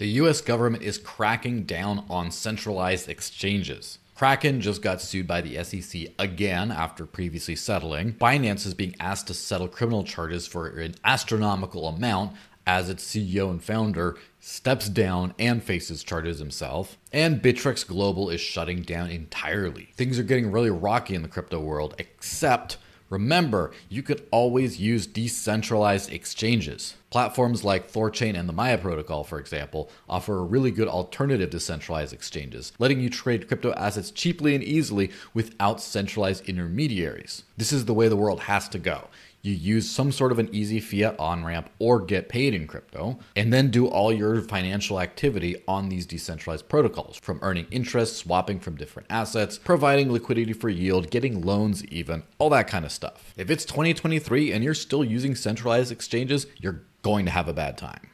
The US government is cracking down on centralized exchanges. Kraken just got sued by the SEC again after previously settling. Binance is being asked to settle criminal charges for an astronomical amount as its CEO and founder steps down and faces charges himself. And Bittrex Global is shutting down entirely. Things are getting really rocky in the crypto world, except Remember, you could always use decentralized exchanges. Platforms like Thorchain and the Maya protocol, for example, offer a really good alternative to centralized exchanges, letting you trade crypto assets cheaply and easily without centralized intermediaries. This is the way the world has to go you use some sort of an easy fiat on ramp or get paid in crypto, and then do all your financial activity on these decentralized protocols from earning interest, swapping from different assets, providing liquidity for yield, getting loans, even all that kind of stuff. If it's 2023 and you're still using centralized exchanges, you're going to have a bad time.